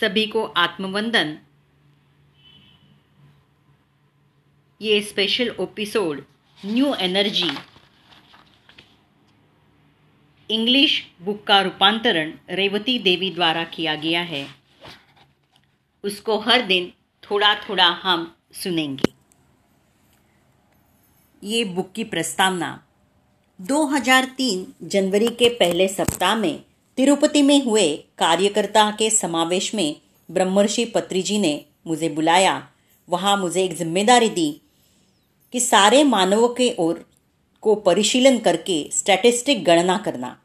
सभी को आत्मवंदन। ये special episode new energy English book का रूपांतरण रेवती देवी द्वारा किया गया है। उसको हर दिन थोड़ा थोड़ा हम सुनेंगे। ये बुक की प्रस्तावना। 2003 जनवरी के पहले सप्ताह में तिरुपति में हुए कार्यकर्ता के समावेश में ब्रह्मर्षि पत्री जी ने मुझे बुलाया। वहाँ मुझे एक ज़िम्मेदारी दी कि सारे मानवों के ओर को परिशीलन करके स्टैटिस्टिक गणना करना।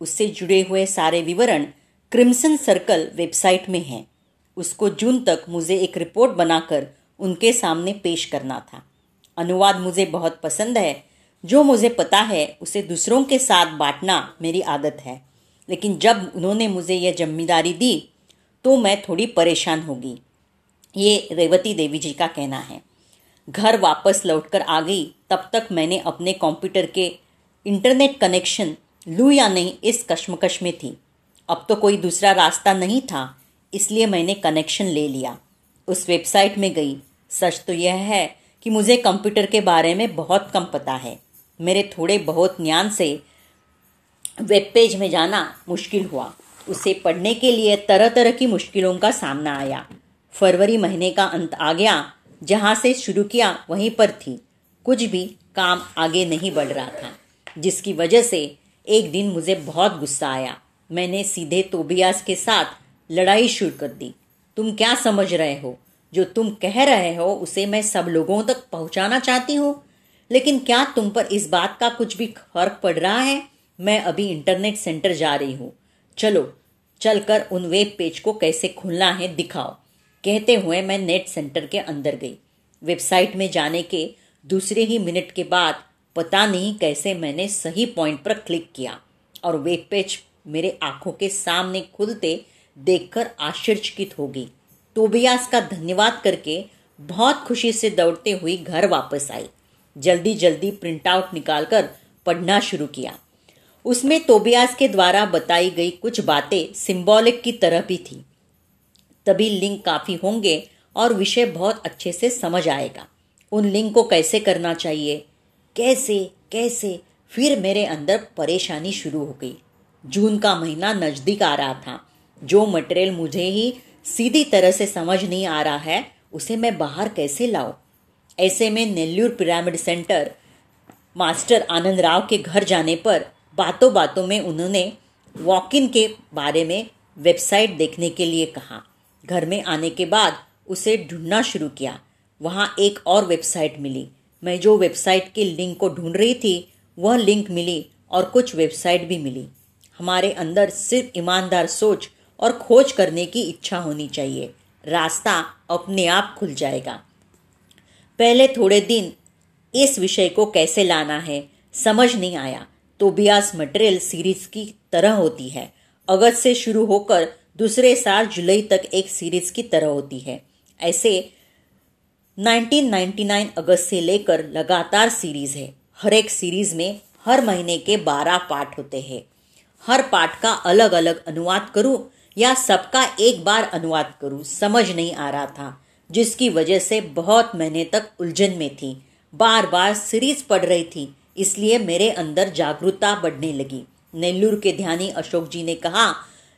उससे जुड़े हुए सारे विवरण क्रिम्सन सर्कल वेबसाइट में हैं। उसको जून तक मुझे एक रिपोर्ट बनाकर उनके सामने पेश करना था। अनुवाद मुझे बहुत पसंद है। जो मुझे पता है, उसे दूसरों के साथ बांटना मेरी आदत है। लेकिन जब उन्होंने मुझे यह ज़िम्मेदारी दी तो मैं थोड़ी परेशान होगी। ये रेवती देवी जी का कहना है। घर वापस लौटकर आ गई, तब तक मैंने अपने कंप्यूटर के इंटरनेट कनेक्शन लू या नहीं, इस कश्मकश में थी। अब तो कोई दूसरा रास्ता नहीं था, इसलिए मैंने कनेक्शन ले लिया। उस वेबसाइट में गई। सच तो यह है कि मुझे कंप्यूटर के बारे में बहुत कम पता है। मेरे थोड़े बहुत ज्ञान से वेब पेज में जाना मुश्किल हुआ। उसे पढ़ने के लिए तरह तरह की मुश्किलों का सामना आया। फरवरी महीने का अंत आ गया, जहाँ से शुरू किया वहीं पर थी। कुछ भी काम आगे नहीं बढ़ रहा था, जिसकी वजह से एक दिन मुझे बहुत गुस्सा आया। मैंने सीधे तोबियास के साथ लड़ाई शुरू कर दी। तुम क्या समझ रहे हो? जो तुम कह रहे हो, उसे मैं सब लोगों तक पहुंचाना चाहती हूँ। लेकिन क्या तुम पर इस बात का कुछ भी फ़र्क पड़ रहा है? मैं अभी इंटरनेट सेंटर जा रही हूँ। चलो, चलकर उन वेब पेज को कैसे खोलना है दिखाओ। कहते हुए मैं नेट सेंटर के अंदर गई। वेबसाइट में जाने के दूसरे ही मिनट के बाद पता नहीं कैसे मैंने सही पॉइंट पर क्लिक किया और वेब पेज मेरे आँखों के सामने खुलते देखकर आश्चर्यचकित हो गई। तोबियास का धन्यवाद करके बहुत खुशी से दौड़ते हुई घर वापस आई। जल्दी जल्दी प्रिंट आउट निकालकर पढ़ना शुरू किया। उसमें तोबियास के द्वारा बताई गई कुछ बातें सिंबॉलिक की तरह भी थी। तभी लिंक काफ़ी होंगे और विषय बहुत अच्छे से समझ आएगा। उन लिंक को कैसे करना चाहिए? कैसे? कैसे? फिर मेरे अंदर परेशानी शुरू हो गई। जून का महीना नज़दीक आ रहा था। जो मटेरियल मुझे ही सीधी तरह से समझ नहीं आ रहा है, उसे मैं बाहर कैसे लाऊं? ऐसे में Nellore pyramid centre master Anand Rao के घर जाने पर बातों बातों में उन्होंने वॉक इन के बारे में वेबसाइट देखने के लिए कहा। घर में आने के बाद उसे ढूंढना शुरू किया। वहाँ एक और वेबसाइट मिली। मैं जो वेबसाइट के लिंक को ढूंढ रही थी, वह लिंक मिली और कुछ वेबसाइट भी मिली। हमारे अंदर सिर्फ़ ईमानदार सोच और खोज करने की इच्छा होनी चाहिए। रास्ता अपने आप खुल जाएगा। पहले थोड़े दिन इस विषय को कैसे लाना है, समझ नहीं आया। तो बियास मटेरियल सीरीज़ की तरह होती है। अगस्त से शुरू होकर दूसरे साल जुलाई तक एक सीरीज़ की तरह होती है। ऐसे 1999 अगस्त से लेकर लगातार सीरीज़ है। हर एक सीरीज़ में हर महीने के 12 पार्ट होते हैं। हर पार्ट का अलग अलग अनुवाद करूँ या सबका एक बार अनुवाद करूँ, समझ नहीं आ रहा था, जिसकी वजह से बहुत महीने तक उलझन में थी। बार बार सीरीज़ पढ़ रही थी इसलिए मेरे अंदर जागरूकता बढ़ने लगी। नेल्लूर के ध्यानी अशोक जी ने कहा,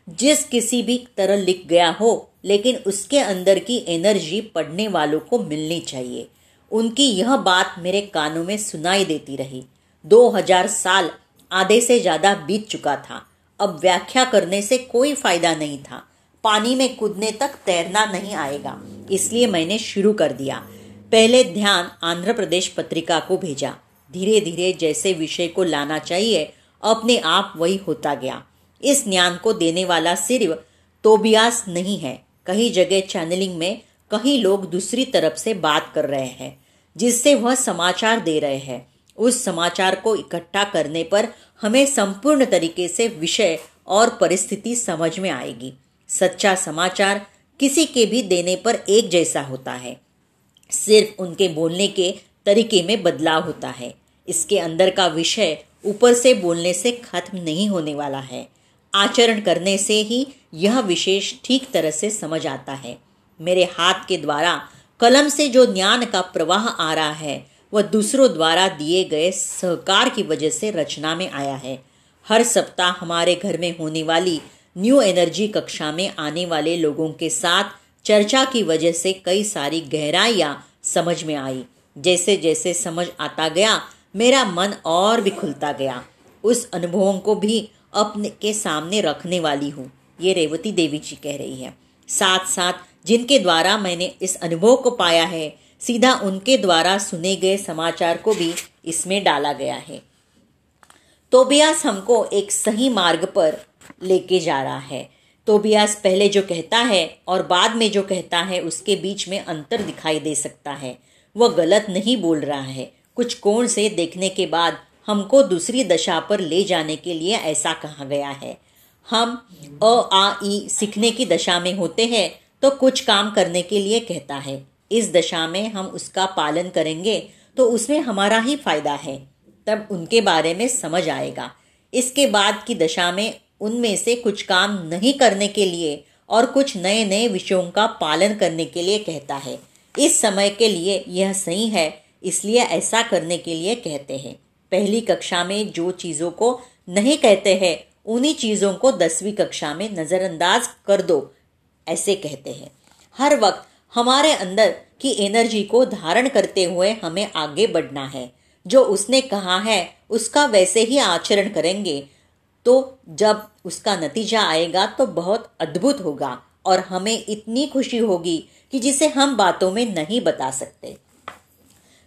जिस किसी भी तरह लिख गया हो, लेकिन उसके अंदर की एनर्जी पढ़ने वालों को मिलनी चाहिए। उनकी यह बात मेरे कानों में सुनाई देती रही। 2000 साल आधे से ज़्यादा बीत चुका था। अब व्याख्या करने से कोई फ़ायदा नहीं था। पानी में कूदने तक तैरना नहीं आएगा, इसलिए मैंने शुरू कर दिया। पहले ध्यान आंध्र प्रदेश पत्रिका को भेजा। धीरे धीरे जैसे विषय को लाना चाहिए, अपने आप वही होता गया। इस ज्ञान को देने वाला सिर्फ़ तोबियास नहीं है। कई जगह चैनलिंग में कई लोग दूसरी तरफ़ से बात कर रहे हैं, जिससे वह समाचार दे रहे हैं। उस समाचार को इकट्ठा करने पर हमें संपूर्ण तरीके से विषय और परिस्थिति समझ में आएगी। सच्चा समाचार किसी के भी देने पर एक जैसा होता है। सिर्फ़ उनके बोलने के तरीके में बदलाव होता है। इसके अंदर का विषय ऊपर से बोलने से खत्म नहीं होने वाला है। आचरण करने से ही यह विशेष ठीक तरह से समझ आता है। मेरे हाथ के द्वारा कलम से जो ज्ञान का प्रवाह आ रहा है, वह दूसरों द्वारा दिए गए सहकार की वजह से रचना में आया है। हर सप्ताह हमारे घर में होने वाली न्यू एनर्जी कक्षा में आने वाले लोगों के साथ चर्चा की वजह से कई सारी गहराइयाँ समझ में आई। जैसे जैसे समझ आता गया मेरा मन और भी खुलता गया। उस अनुभवों को भी अपने के सामने रखने वाली हूँ, ये रेवती देवी जी कह रही है। साथ साथ जिनके द्वारा मैंने इस अनुभव को पाया है, सीधा उनके द्वारा सुने गए समाचार को भी इसमें डाला गया है। तोबियास हमको एक सही मार्ग पर लेके जा रहा है। तोबियास पहले जो कहता है और बाद में जो कहता है, उसके बीच में अंतर दिखाई दे सकता है। वह गलत नहीं बोल रहा है। कुछ कोण से देखने के बाद हमको दूसरी दशा पर ले जाने के लिए ऐसा कहा गया है। हम अ, आ, ई सीखने की दशा में होते हैं तो कुछ काम करने के लिए कहता है। इस दशा में हम उसका पालन करेंगे तो उसमें हमारा ही फ़ायदा है। तब उनके बारे में समझ आएगा। इसके बाद की दशा में उनमें से कुछ काम नहीं करने के लिए और कुछ नए नए विषयों का पालन करने के लिए कहता है। इस समय के लिए यह सही है इसलिए ऐसा करने के लिए कहते हैं। पहली कक्षा में जो चीज़ों को नहीं कहते हैं, उन्हीं चीज़ों को दसवीं कक्षा में नजरअंदाज कर दो, ऐसे कहते हैं। हर वक्त हमारे अंदर की एनर्जी को धारण करते हुए हमें आगे बढ़ना है। जो उसने कहा है, उसका वैसे ही आचरण करेंगे। तो जब उसका नतीजा आएगा तो बहुत अद्भुत होगा और हमें इतनी खुशी होगी कि जिसे हम बातों में नहीं बता सकते।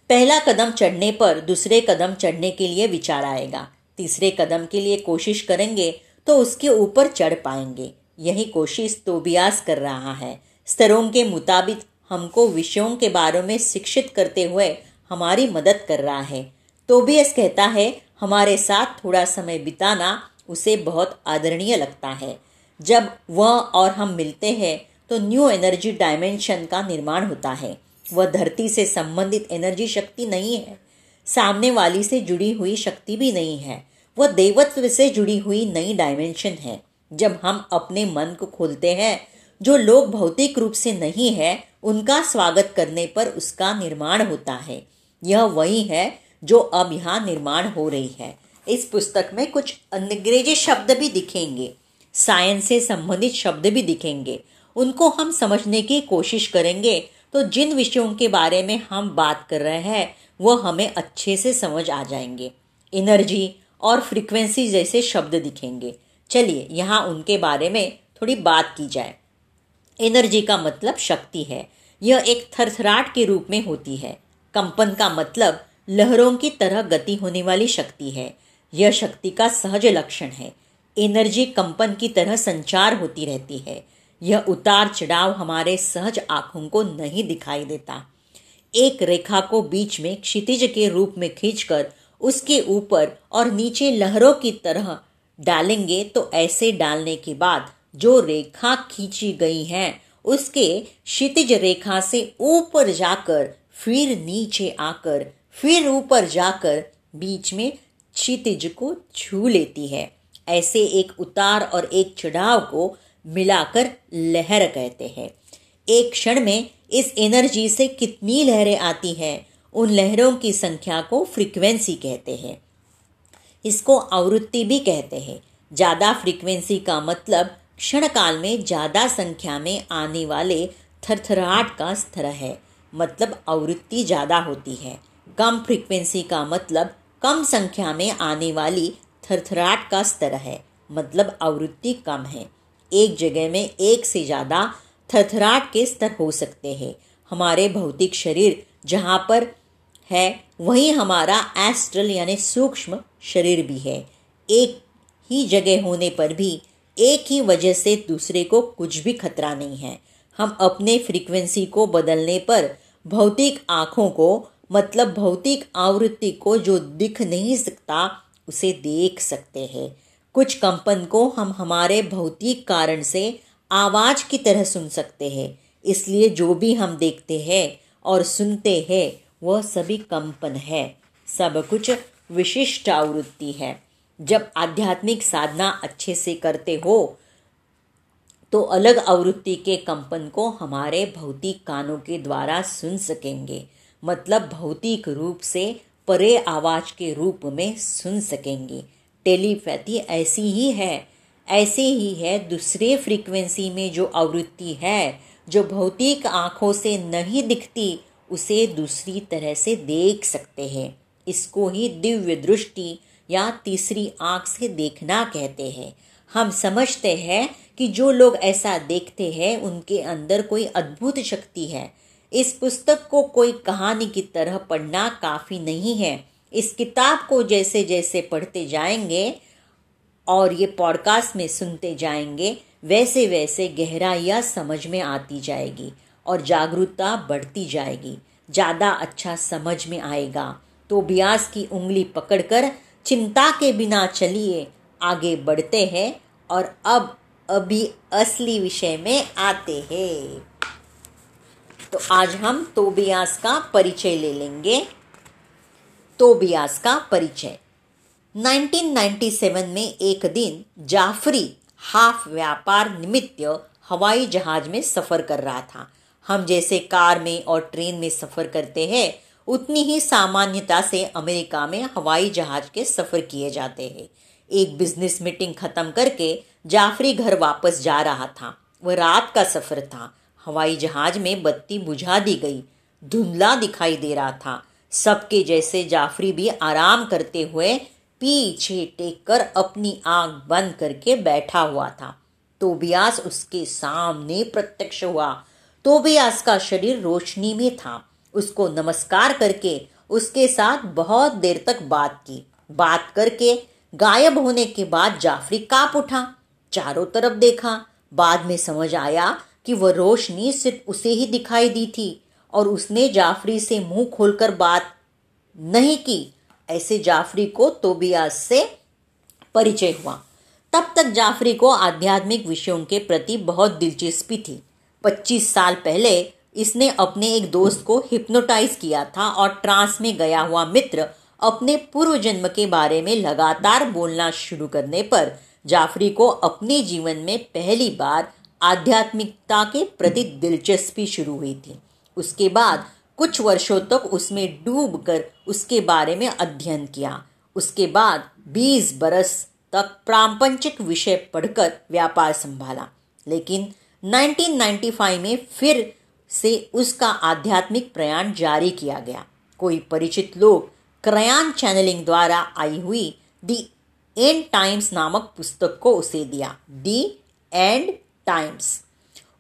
पहला कदम चढ़ने पर दूसरे कदम चढ़ने के लिए विचार आएगा। तीसरे कदम के लिए कोशिश करेंगे तो उसके ऊपर चढ़ पाएँगे। यही कोशिश तोबियास कर रहा है। स्तरों के मुताबिक हमको विषयों के बारे में शिक्षित करते हुए हमारी मदद कर रहा है। तोबियस कहता है, हमारे साथ थोड़ा समय बिताना उसे बहुत आदरणीय लगता है। जब वह और हम मिलते हैं तो न्यू एनर्जी डायमेंशन का निर्माण होता है। वह धरती से संबंधित एनर्जी शक्ति नहीं है। सामने वाली से जुड़ी हुई शक्ति भी नहीं है। वह देवत्व से जुड़ी हुई नई डायमेंशन है। जब हम अपने मन को खोलते हैं, जो लोग भौतिक रूप से नहीं है, उनका स्वागत करने पर उसका निर्माण होता है। यह वही है जो अब यहाँ निर्माण हो रही है। इस पुस्तक में कुछ अंग्रेज़ी शब्द भी दिखेंगे। साइंस से संबंधित शब्द भी दिखेंगे। उनको हम समझने की कोशिश करेंगे। तो जिन विषयों के बारे में हम बात कर रहे हैं, वो हमें अच्छे से समझ आ जाएँगे। एनर्जी और फ्रीक्वेंसी जैसे शब्द दिखेंगे। चलिए, यहाँ उनके बारे में थोड़ी बात की जाए। एनर्जी का मतलब शक्ति है। यह एक थरथराट के रूप में होती है। कंपन का मतलब लहरों की तरह गति होने वाली शक्ति है। यह शक्ति का सहज लक्षण है। एनर्जी कंपन की तरह संचार होती रहती है। यह उतार चढ़ाव हमारे सहज आँखों को नहीं दिखाई देता। एक रेखा को बीच में क्षितिज के रूप में खींचकर उसके ऊपर और नीचे लहरों की तरह डालेंगे तो ऐसे डालने के बाद जो रेखा खींची गई है, उसके क्षितिज रेखा से ऊपर जाकर, फिर नीचे आकर, फिर ऊपर जाकर बीच में क्षितिज को छू लेती है। ऐसे एक उतार और एक चढ़ाव को मिलाकर लहर कहते हैं। एक क्षण में इस एनर्जी से कितनी लहरें आती हैं, उन लहरों की संख्या को फ्रीक्वेंसी कहते हैं। इसको आवृत्ति भी कहते हैं। ज़्यादा फ्रीक्वेंसी का मतलब क्षण काल में ज़्यादा संख्या में आने वाले थरथराहट का स्तर है। मतलब आवृत्ति ज़्यादा होती है। कम फ्रीक्वेंसी का मतलब कम संख्या में आने वाली थरथराट का स्तर है। मतलब आवृत्ति कम है। एक जगह में एक से ज़्यादा थरथराट के स्तर हो सकते हैं। हमारे भौतिक शरीर जहाँ पर है, वहीं हमारा एस्ट्रल यानी सूक्ष्म शरीर भी है। एक ही जगह होने पर भी एक ही वजह से दूसरे को कुछ भी खतरा नहीं है। हम अपने फ्रीक्वेंसी को बदलने पर भौतिक आँखों को मतलब भौतिक आवृत्ति को जो दिख नहीं सकता, उसे देख सकते हैं। कुछ कंपन को हम हमारे भौतिक कारण से आवाज़ की तरह सुन सकते हैं। इसलिए जो भी हम देखते हैं और सुनते हैं, वह सभी कंपन है। सब कुछ विशिष्ट आवृत्ति है। जब आध्यात्मिक साधना अच्छे से करते हो तो अलग आवृत्ति के कंपन को हमारे भौतिक कानों के द्वारा सुन सकेंगे। मतलब भौतिक रूप से परे आवाज़ के रूप में सुन सकेंगे। टेलीपैथी ऐसी ही है, ऐसे ही है दूसरे फ्रीक्वेंसी में जो आवृत्ति है, जो भौतिक आँखों से नहीं दिखती, उसे दूसरी तरह से देख सकते हैं। इसको ही दिव्य दृष्टि या तीसरी आँख से देखना कहते हैं। हम समझते हैं कि जो लोग ऐसा देखते हैं, उनके अंदर कोई अद्भुत शक्ति है। इस पुस्तक को कोई कहानी की तरह पढ़ना काफ़ी नहीं है। इस किताब को जैसे जैसे पढ़ते जाएँगे और ये पॉडकास्ट में सुनते जाएँगे, वैसे वैसे गहराइयाँ समझ में आती जाएगी और जागरूकता बढ़ती जाएगी। ज़्यादा अच्छा समझ में आएगा। तो ब्यास की उंगली पकड़कर चिंता के बिना चलिए, आगे बढ़ते हैं और अब, अभी असली विषय में आते हैं। तो आज हम तोबियास का परिचय ले लेंगे। तोबियास का परिचय। 1997 में एक दिन जाफरी हाफ़ व्यापार निमित्त हवाई जहाज़ में सफ़र कर रहा था। हम जैसे कार में और ट्रेन में सफ़र करते हैं, उतनी ही सामान्यता से अमेरिका में हवाई जहाज़ के सफ़र किए जाते हैं। एक बिज़नेस मीटिंग खत्म करके जाफरी घर वापस जा रहा था। वह रात का सफ़र था। हवाई जहाज़ में बत्ती बुझा दी गई। धुंधला दिखाई दे रहा था। सबके जैसे जाफरी भी आराम करते हुए पीछे टेक कर अपनी आँख बंद करके बैठा हुआ था। तोबियास उसके सामने प्रत्यक्ष हुआ। तोबियास का शरीर रोशनी में था। उसको नमस्कार करके उसके साथ बहुत देर तक बात की। बात करके गायब होने के बाद जाफरी काप उठा, चारों तरफ़ देखा। बाद में समझ आया कि वह रोशनी सिर्फ़ उसे ही दिखाई दी थी। और उसने जाफरी से मुँह खोलकर बात नहीं की। ऐसे जाफरी को तोबियास से परिचय हुआ। तब तक जाफरी को आध्यात्मिक विषयों के प्रति बहुत दिलचस्पी थी। 25 साल पहले इसने अपने एक दोस्त को हिप्नोटाइज किया था और ट्रांस में गया हुआ मित्र अपने पूर्व जन्म के बारे में लगातार बोलना शुरू करने पर जाफरी को अपने जीवन में पहली बार आध्यात्मिकता के प्रति दिलचस्पी शुरू हुई थी। उसके बाद कुछ वर्षों तक उसमें डूबकर उसके बारे में अध्ययन किया। उसके बाद 20 बरस तक प्रापंचिक विषय पढ़कर व्यापार संभाला। लेकिन 1995 में फिर से उसका आध्यात्मिक प्रयाण जारी किया गया। कोई परिचित लोग क्रयान चैनलिंग द्वारा आई हुई दी एंड टाइम्स नामक पुस्तक को उसे दिया। The end times.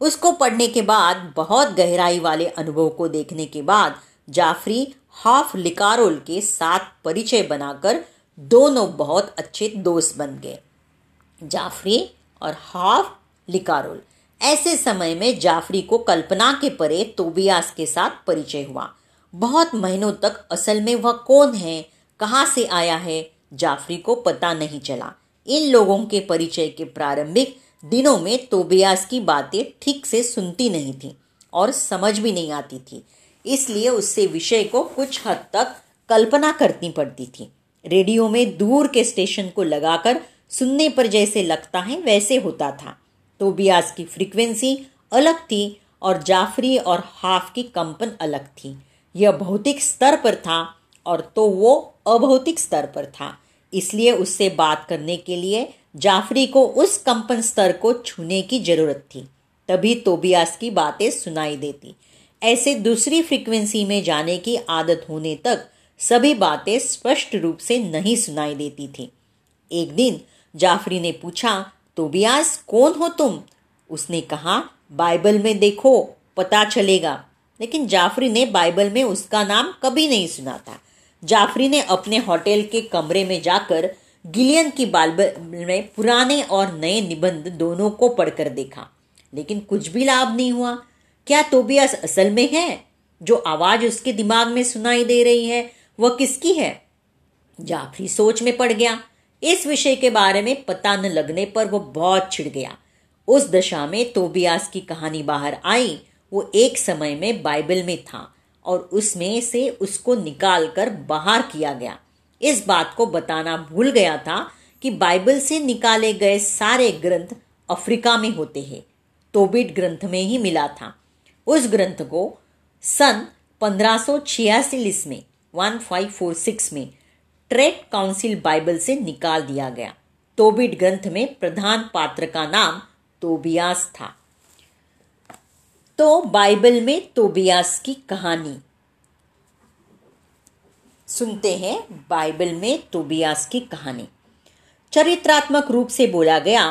उसको पढ़ने के बाद, बहुत गहराई वाले अनुभव को देखने के बाद, जाफरी हाफ़ लिकारोल के साथ परिचय बनाकर दोनों बहुत अच्छे दोस्त बन गए। जाफरी और हाफ़ लिकारोल। ऐसे समय में जाफरी को कल्पना के परे तोबियास के साथ परिचय हुआ। बहुत महीनों तक असल में वह कौन है, कहाँ से आया है, जाफरी को पता नहीं चला। इन लोगों के परिचय के प्रारंभिक दिनों में तोबियास की बातें ठीक से सुनती नहीं थी और समझ भी नहीं आती थी। इसलिए उससे विषय को कुछ हद तक कल्पना करनी पड़ती थी। रेडियो में दूर के स्टेशन को लगाकर सुनने पर जैसे लगता है वैसे होता था। तोबियास की फ्रीक्वेंसी अलग थी और जाफरी और हाफ़ की कंपन अलग थी। यह भौतिक स्तर पर था और तो वो अभौतिक स्तर पर था। इसलिए उससे बात करने के लिए जाफरी को उस कंपन स्तर को छूने की ज़रूरत थी, तभी तोबियास की बातें सुनाई देती। ऐसे दूसरी फ्रीक्वेंसी में जाने की आदत होने तक सभी बातें स्पष्ट रूप से नहीं सुनाई देती थी। एक दिन जाफरी ने पूछा, तोबियास, कौन हो तुम? उसने कहा, बाइबल में देखो, पता चलेगा। लेकिन जाफरी ने बाइबल में उसका नाम कभी नहीं सुना था। जाफरी ने अपने होटल के कमरे में जाकर गिलियन की बाइबल में पुराने और नए निबंध दोनों को पढ़कर देखा, लेकिन कुछ भी लाभ नहीं हुआ। क्या तोबियास असल में है? जो आवाज़ उसके दिमाग में सुनाई दे रही है, वह किसकी है? जाफरी सोच में पड़ गया। इस विषय के बारे में पता न लगने पर वह बहुत छिड़ गया। उस दशा में तोबियास की कहानी बाहर आई। वो एक समय में बाइबल में था और उसमें से उसको निकाल कर बाहर किया गया। इस बात को बताना भूल गया था कि बाइबल से निकाले गए सारे ग्रंथ अफ्रीका में होते हैं। तोबिट ग्रंथ में ही मिला था। उस ग्रंथ को सन पंद्रह में 1546 में ट्रेक काउंसिल बाइबल से निकाल दिया गया। तोबिट ग्रंथ में प्रधान पात्र का नाम तोबियास था। तो बाइबल में तोबियास की कहानी सुनते हैं बाइबल में तोबियास की कहानी। चरित्रात्मक रूप से बोला गया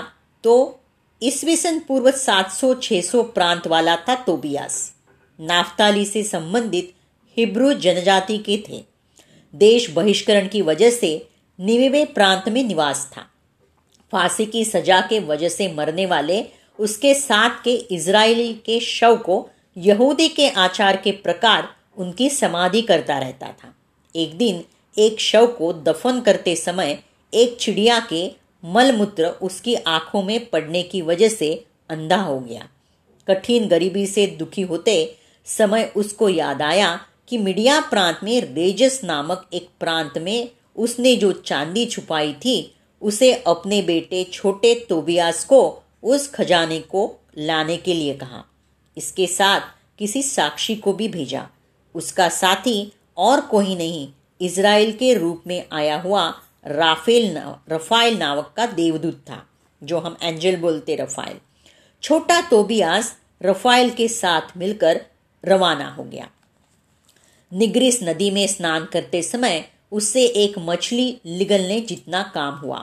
तो ईस्वी सन पूर्व 700-600 प्रांत वाला था तोबियास। नाफ्ताली से संबंधित हिब्रू जनजाति के थे। देश बहिष्करण की वजह से निवेवे प्रांत में निवास था। फांसी की सजा के वजह से मरने वाले उसके साथ के इज़राइली के शव को यहूदी के आचार के प्रकार उनकी समाधि करता रहता था। एक दिन एक शव को दफन करते समय एक चिड़िया के मलमूत्र उसकी आँखों में पड़ने की वजह से अंधा हो गया। कठिन गरीबी से दुखी होते समय उसको याद आया कि मीडिया प्रांत में रेजस नामक एक प्रांत में उसने जो चांदी छुपाई थी, उसे अपने बेटे छोटे तोबियास को उस खजाने को लाने के लिए कहा। इसके साथ किसी साक्षी को भी भेजा। उसका साथी और कोई नहीं इसराइल के रूप में आया हुआ राफेल नाव रफाइल नावक का देवदूत था, जो हम एंजल बोलते रफाइल छोटा तोबियास रफाइल के साथ मिलकर रवाना हो गया। निग्रिस नदी में स्नान करते समय उससे एक मछली निगलने जितना काम हुआ।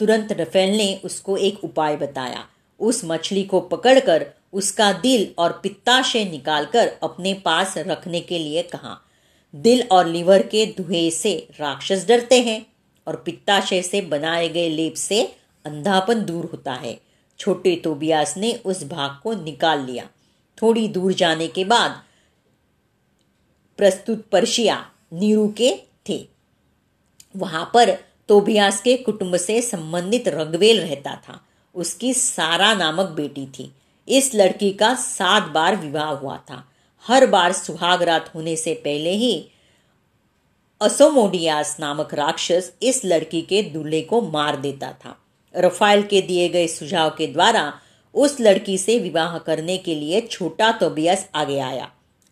तुरंत रफेल ने उसको एक उपाय बताया। उस मछली को पकड़कर उसका दिल और पित्ताशय निकालकर अपने पास रखने के लिए कहा। दिल और लीवर के धुएँ से राक्षस डरते हैं और पित्ताशय से बनाए गए लेप से अंधापन दूर होता है। छोटे तोबियास ने उस भाग को निकाल लिया। थोड़ी दूर जाने के बाद प्रस्तुत पर्शिया नीरू के थे। वहाँ पर तोबियास के कुटुंब से संबंधित रगवेल रहता था। उसकी सारा नामक बेटी थी। इस लड़की का सात बार विवाह हुआ था। हर बार सुहाग रात होने से पहले ही असोमोडियास नामक राक्षस इस लड़की के दूल्हे को मार देता था। रफाइल के दिए गए सुझाव के द्वारा उस लड़की से विवाह करने के लिए छोटा तोबियस आगे आया।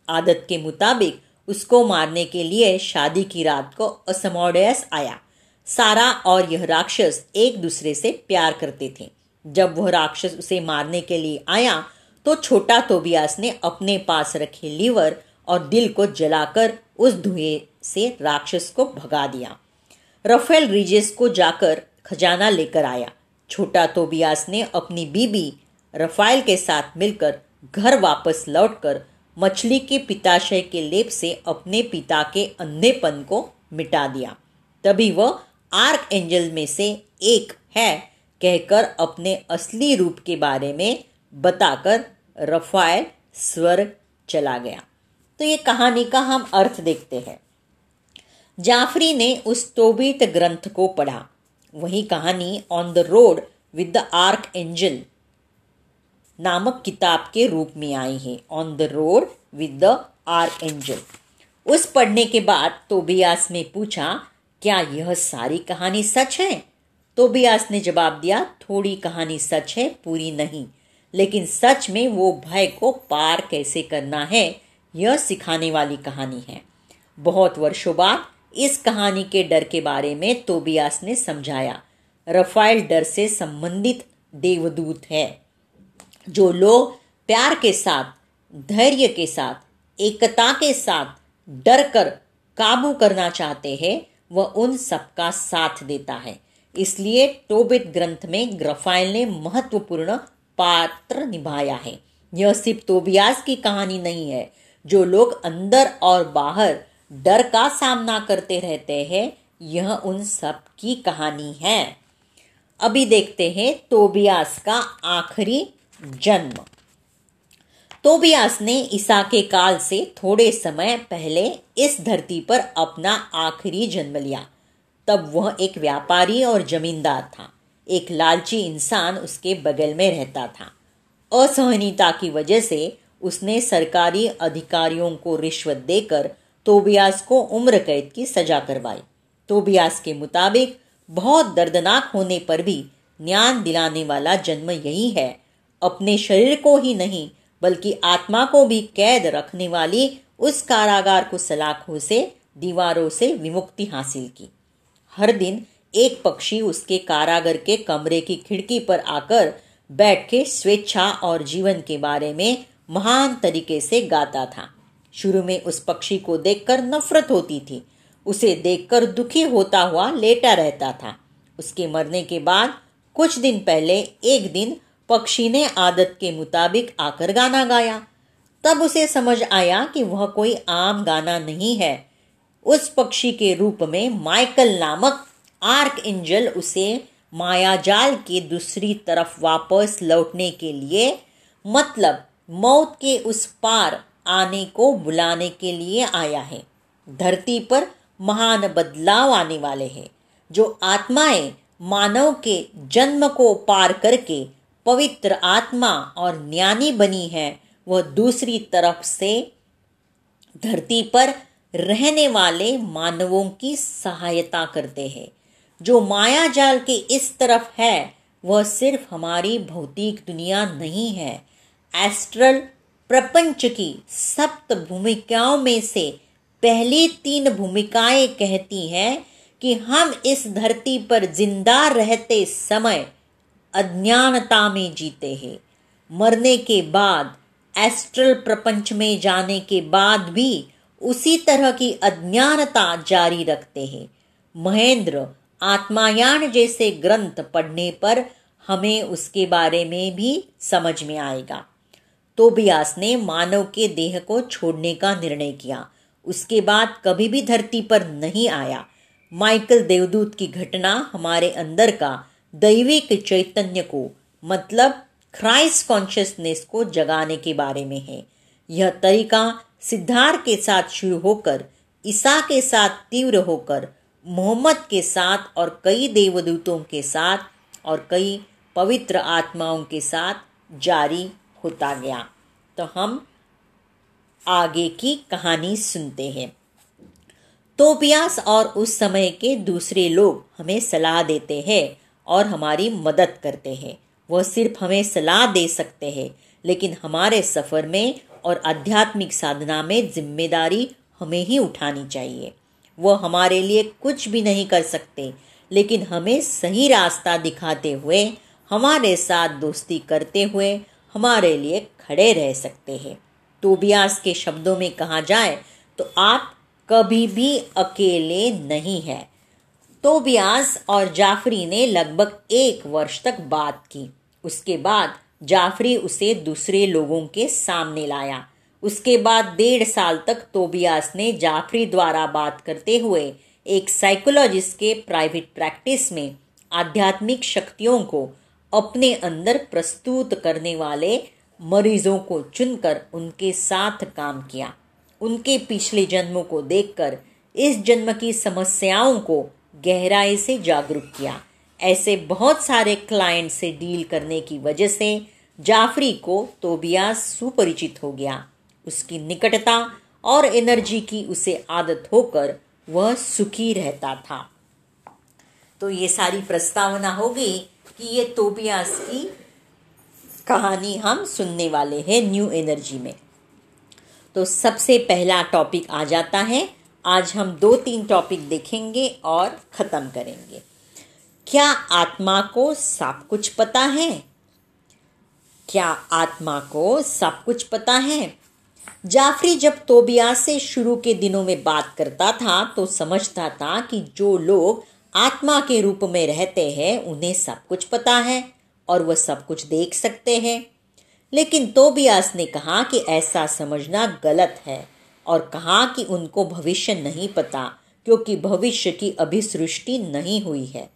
आदत के मुताबिक उसको मारने के लिए शादी की रात को असमोडियस आया। सारा और यह राक्षस एक दूसरे से प्यार करते थे। जब वह राक्षस उसे मारने के लिए आया तो छोटा तोबियास ने अपने पास रखे लीवर और दिल को जलाकर उस धुएँ से राक्षस को भगा दिया। रफेल रिजेस को जाकर खजाना लेकर आया। छोटा तोबियास ने अपनी बीबी रफाइल के साथ मिलकर घर वापस लौटकर मछली के पिताशय के लेप से अपने पिता के अंधेपन को मिटा दिया। तभी वह आर्क एंजल में से एक है, कहकर अपने असली रूप के बारे में बताकर रफाइल स्वर्ग चला गया। तो ये कहानी का हम अर्थ देखते हैं। जाफरी ने उस तोबीत ग्रंथ को पढ़ा। वही कहानी on the road with the archangel नामक किताब के रूप में आई है। On the road with the archangel उस पढ़ने के बाद तोबियास ने पूछा, क्या यह सारी कहानी सच है? तोबियास ने जवाब दिया, थोड़ी कहानी सच है, पूरी नहीं। लेकिन सच में वो भय को पार कैसे करना है, यह सिखाने वाली कहानी है। बहुत वर्षों बाद इस कहानी के डर के बारे में तोबियास ने समझाया। रफाइल डर से संबंधित देवदूत है, जो लोग प्यार के साथ, धैर्य के साथ, एकता के साथ डर कर काबू करना चाहते हैं, वह उन सबका साथ देता है। इसलिए टोबित ग्रंथ में ग्रफाइल ने महत्वपूर्ण पात्र निभाया है। यह सिर्फ़ तोबियास की कहानी नहीं है। जो लोग अंदर और बाहर डर का सामना करते रहते हैं, यह उन सब की कहानी है। अभी देखते हैं तोबियास का आखिरी जन्म। तोबियास ने ईसा के काल से थोड़े समय पहले इस धरती पर अपना आखिरी जन्म लिया। तब वह एक व्यापारी और जमींदार था। एक लालची इंसान उसके बगल में रहता था। असहनीयता की वजह से उसने सरकारी अधिकारियों को रिश्वत देकर तोबियास को उम्र कैद की सजा करवाई। तोबियास के मुताबिक, बहुत दर्दनाक होने पर भी ज्ञान दिलाने वाला जन्म यही है। अपने शरीर को ही नहीं, बल्कि आत्मा को भी कैद रखने वाली उस कारागार को सलाखों से, दीवारों से विमुक्ति हासिल की। हर दिन एक पक्षी उसके कारागर के कमरे की खिड़की पर आकर बैठ के स्वेच्छा और जीवन के बारे में महान तरीके से गाता था। शुरू में उस पक्षी को देखकर नफरत होती थी। उसे देखकर दुखी होता हुआ लेटा रहता था। उसके मरने के बाद कुछ दिन पहले एक दिन पक्षी ने आदत के मुताबिक आकर गाना गाया। तब उसे समझ आया कि वह कोई आम गाना नहीं है। उस पक्षी के रूप में माइकल नामक आर्क एंजल उसे मायाजाल के दूसरी तरफ़ वापस लौटने के लिए मतलब मौत के उस पार आने को बुलाने के लिए आया है। धरती पर महान बदलाव आने वाले हैं, जो आत्माएँ मानव के जन्म को पार करके पवित्र आत्मा और ज्ञानी बनी है, वह दूसरी तरफ़ से धरती पर रहने वाले मानवों की सहायता करते हैं। जो माया जाल के इस तरफ़ है, वह सिर्फ़ हमारी भौतिक दुनिया नहीं है। एस्ट्रल प्रपंच की सप्त भूमिकाओं में से पहली तीन भूमिकाएँ कहती हैं कि हम इस धरती पर ज़िंदा रहते समय अज्ञानता में जीते हैं। मरने के बाद, एस्ट्रल प्रपंच में जाने के बाद भी उसी तरह की अज्ञानता जारी रखते हैं। महेंद्र आत्मायान जैसे ग्रंथ पढ़ने पर हमें उसके बारे में भी समझ में आएगा। तोबियास ने मानव के देह को छोड़ने का निर्णय किया। उसके बाद कभी भी धरती पर नहीं आया। माइकल देवदूत की घटना हमारे अंदर का दैविक चैतन्य को मतलब क्राइस्ट कॉन्शियसनेस को जगाने के बारे में है। यह तरीका सिद्धार्थ के साथ शुरू होकर, ईसा के साथ तीव्र होकर मोहम्मद के साथ और कई देवदूतों के साथ और कई पवित्र आत्माओं के साथ जारी होता गया। तो हम आगे की कहानी सुनते हैं। तोबियास और उस समय के दूसरे लोग हमें सलाह देते हैं और हमारी मदद करते हैं। वह सिर्फ़ हमें सलाह दे सकते हैं, लेकिन हमारे सफ़र में और आध्यात्मिक साधना में ज़िम्मेदारी हमें ही उठानी चाहिए। वह हमारे लिए कुछ भी नहीं कर सकते, लेकिन हमें सही रास्ता दिखाते हुए, हमारे साथ दोस्ती करते हुए, हमारे लिए खड़े रह सकते हैं। तोबियास के शब्दों में कहा जाए तो आप कभी भी अकेले नहीं है। तोबियास और जाफरी ने लगभग एक वर्ष तक बात की। उसके बाद जाफरी उसे दूसरे लोगों के सामने लाया। उसके बाद डेढ़ साल तक तोबियास ने जाफरी द्वारा बात करते हुए एक साइकोलॉजिस्ट के प्राइवेट प्रैक्टिस में आध्यात्मिक शक्तियों को अपने अंदर प्रस्तुत करने वाले मरीजों को चुनकर उनके साथ काम किया। उनके पिछले जन्मों को देखकर इस जन्म की समस्याओं को गहराई से जागरूक किया। ऐसे बहुत सारे क्लाइंट से डील करने की वजह से जाफरी को तोबिया सुपरिचित हो गया। उसकी निकटता और एनर्जी की उसे आदत होकर वह सुखी रहता था। तो ये सारी प्रस्तावना होगी कि ये तोबियास की कहानी हम सुनने वाले हैं न्यू एनर्जी में। तो सबसे पहला टॉपिक आ जाता है। आज हम दो तीन टॉपिक देखेंगे और ख़त्म करेंगे। क्या आत्मा को सब कुछ पता है? क्या आत्मा को सब कुछ पता है? जाफरी जब तोबिया से शुरू के दिनों में बात करता था तो समझता था कि जो लोग आत्मा के रूप में रहते हैं, उन्हें सब कुछ पता है और वह सब कुछ देख सकते हैं। लेकिन तोबियास ने कहा कि ऐसा समझना गलत है और कहा कि उनको भविष्य नहीं पता, क्योंकि भविष्य की अभी सृष्टि नहीं हुई है।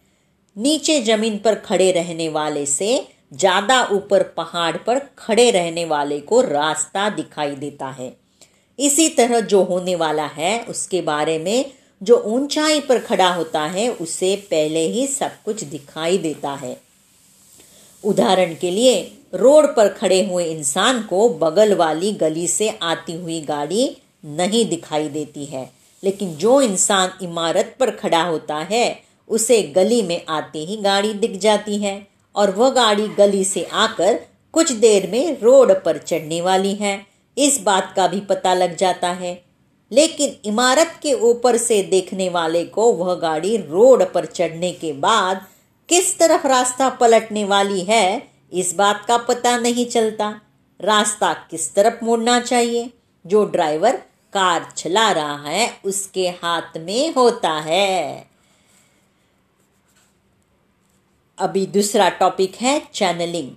नीचे ज़मीन पर खड़े रहने वाले से ज़्यादा ऊपर पहाड़ पर खड़े रहने वाले को रास्ता दिखाई देता है। इसी तरह जो होने वाला है, उसके बारे में जो ऊंचाई पर खड़ा होता है, उसे पहले ही सब कुछ दिखाई देता है। उदाहरण के लिए, रोड पर खड़े हुए इंसान को बगल वाली गली से आती हुई गाड़ी नहीं दिखाई देती है, लेकिन जो इंसान इमारत पर खड़ा होता है, उसे गली में आते ही गाड़ी दिख जाती है। और वह गाड़ी गली से आकर कुछ देर में रोड पर चढ़ने वाली है। इस बात का भी पता लग जाता है। लेकिन इमारत के ऊपर से देखने वाले को वह गाड़ी रोड पर चढ़ने के बाद किस तरफ़ रास्ता पलटने वाली है, इस बात का पता नहीं चलता। रास्ता किस तरफ़ मुड़ना चाहिए? जो ड्राइवर कार चला रहा है, उसके हाथ में होता है। अभी दूसरा टॉपिक है चैनलिंग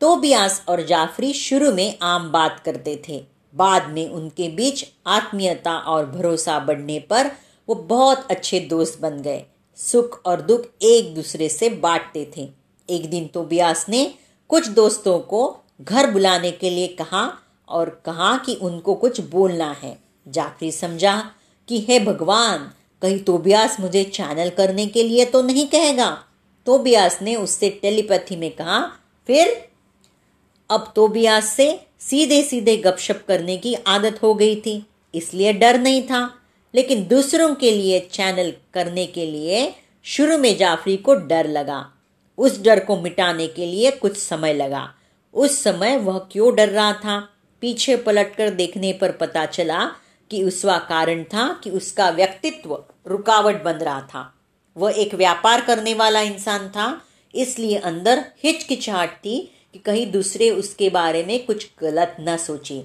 तो तोबियास और जाफरी शुरू में आम बात करते थे। बाद में उनके बीच आत्मीयता और भरोसा बढ़ने पर वो बहुत अच्छे दोस्त बन गए। सुख और दुख एक दूसरे से बांटते थे। एक दिन तो तोबियास ने कुछ दोस्तों को घर बुलाने के लिए कहा और कहा कि उनको कुछ बोलना है। जाफरी समझा कि, हे भगवान, कहीं तोबियास मुझे चैनल करने के लिए तो नहीं कहेगा? तोबियास ने उससे टेलीपैथी में कहा, फिर अब तोबियास से सीधे सीधे गपशप करने की आदत हो गई थी, इसलिए डर नहीं था। लेकिन दूसरों के लिए चैनल करने के लिए शुरू में जाफरी को डर लगा। उस डर को मिटाने के लिए कुछ समय लगा। उस समय वह क्यों डर रहा था? पीछे पलटकर देखने पर पता चला कि उसका कारण था कि उसका व्यक्तित्व रुकावट बन रहा था। वह एक व्यापार करने वाला इंसान था, इसलिए अंदर हिचकिचाहट थी कि कहीं दूसरे उसके बारे में कुछ गलत न सोचे।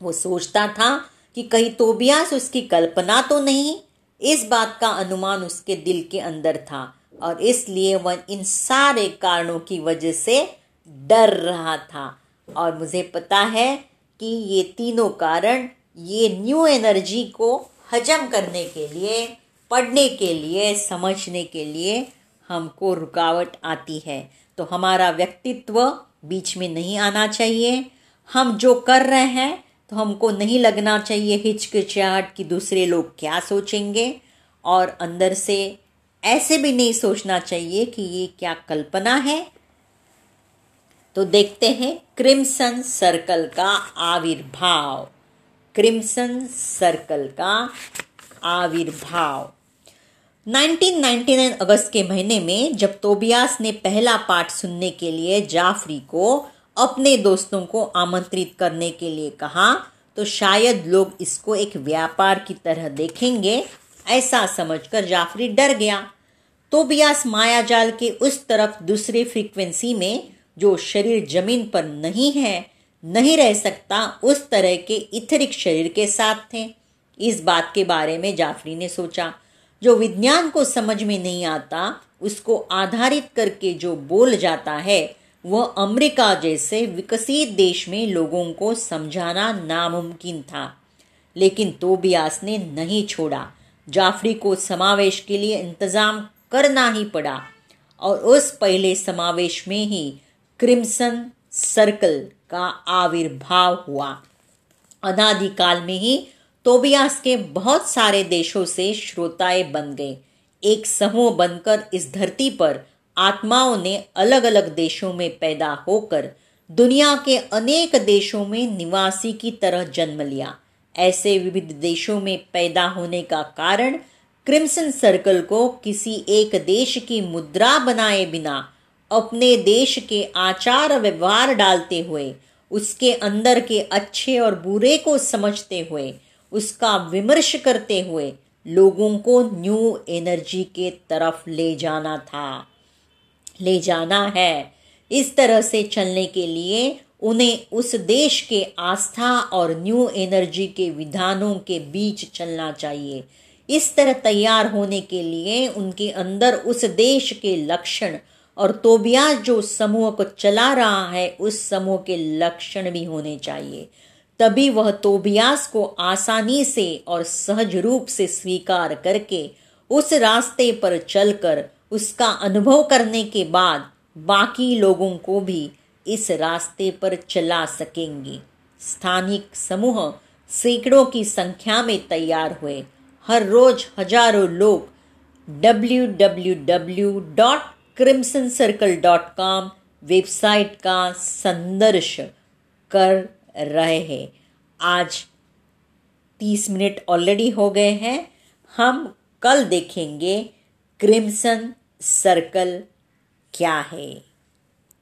वो सोचता था कि कहीं तोबियास उसकी कल्पना तो नहीं, इस बात का अनुमान उसके दिल के अंदर था और इसलिए वह इन सारे कारणों की वजह से डर रहा था। और मुझे पता है कि ये तीनों कारण, ये न्यू एनर्जी को हजम करने के लिए पढ़ने के लिए, समझने के लिए हमको रुकावट आती है। तो हमारा व्यक्तित्व बीच में नहीं आना चाहिए। हम जो कर रहे हैं तो हमको नहीं लगना चाहिए हिचकिचाहट कि दूसरे लोग क्या सोचेंगे। और अंदर से ऐसे भी नहीं सोचना चाहिए कि ये क्या कल्पना है। तो देखते हैं क्रिम्सन सर्कल का आविर्भाव। क्रिम्सन सर्कल का आविर्भाव। 1999 अगस्त के महीने में जब तोबियास ने पहला पाठ सुनने के लिए जाफरी को अपने दोस्तों को आमंत्रित करने के लिए कहा तो शायद लोग इसको एक व्यापार की तरह देखेंगे, ऐसा समझकर जाफरी डर गया। तोबियास मायाजाल के उस तरफ़ दूसरे फ्रीक्वेंसी में, जो शरीर ज़मीन पर नहीं है, नहीं रह सकता, उस तरह के इथरिक शरीर के साथ थे। इस बात के बारे में जाफरी ने सोचा। जो विज्ञान को समझ में नहीं आता, उसको आधारित करके जो बोल जाता है, वह अमेरिका जैसे विकसित देश में लोगों को समझाना नामुमकिन था। लेकिन तोबियास ने नहीं छोड़ा। जाफरी को समावेश के लिए इंतज़ाम करना ही पड़ा और उस पहले समावेश में ही क्रिम्सन सर्कल का आविर्भाव हुआ। अनादिकाल में ही तोबियास के बहुत सारे देशों से श्रोताएँ बन गए। एक समूह बनकर इस धरती पर आत्माओं ने अलग अलग देशों में पैदा होकर दुनिया के अनेक देशों में निवासी की तरह जन्म लिया। ऐसे विविध देशों में पैदा होने का कारण क्रिम्सन सर्कल को किसी एक देश की मुद्रा बनाए बिना अपने देश के आचार व्यवहार डालते हुए, उसके अंदर के अच्छे और बुरे को समझते हुए उसका विमर्श करते हुए लोगों को न्यू एनर्जी के तरफ़ ले जाना था। ले जाना है। इस तरह से चलने के लिए उन्हें उस देश के आस्था और न्यू एनर्जी के विधानों के बीच चलना चाहिए। इस तरह तैयार होने के लिए उनके अंदर उस देश के लक्षण और तोबिया जो समूह को चला रहा है, उस समूह के लक्षण भी होने चाहिए। तभी वह तोबियास को आसानी से और सहज रूप से स्वीकार करके उस रास्ते पर चलकर उसका अनुभव करने के बाद बाकी लोगों को भी इस रास्ते पर चला सकेंगे। स्थानिक समूह सैकड़ों की संख्या में तैयार हुए। हर रोज हज़ारों लोग www.crimsonscircle.com वेबसाइट का संदर्श कर रहे हैं। आज तीस मिनट ऑलरेडी हो गए हैं। हम कल देखेंगे क्रिमसन सर्कल क्या है।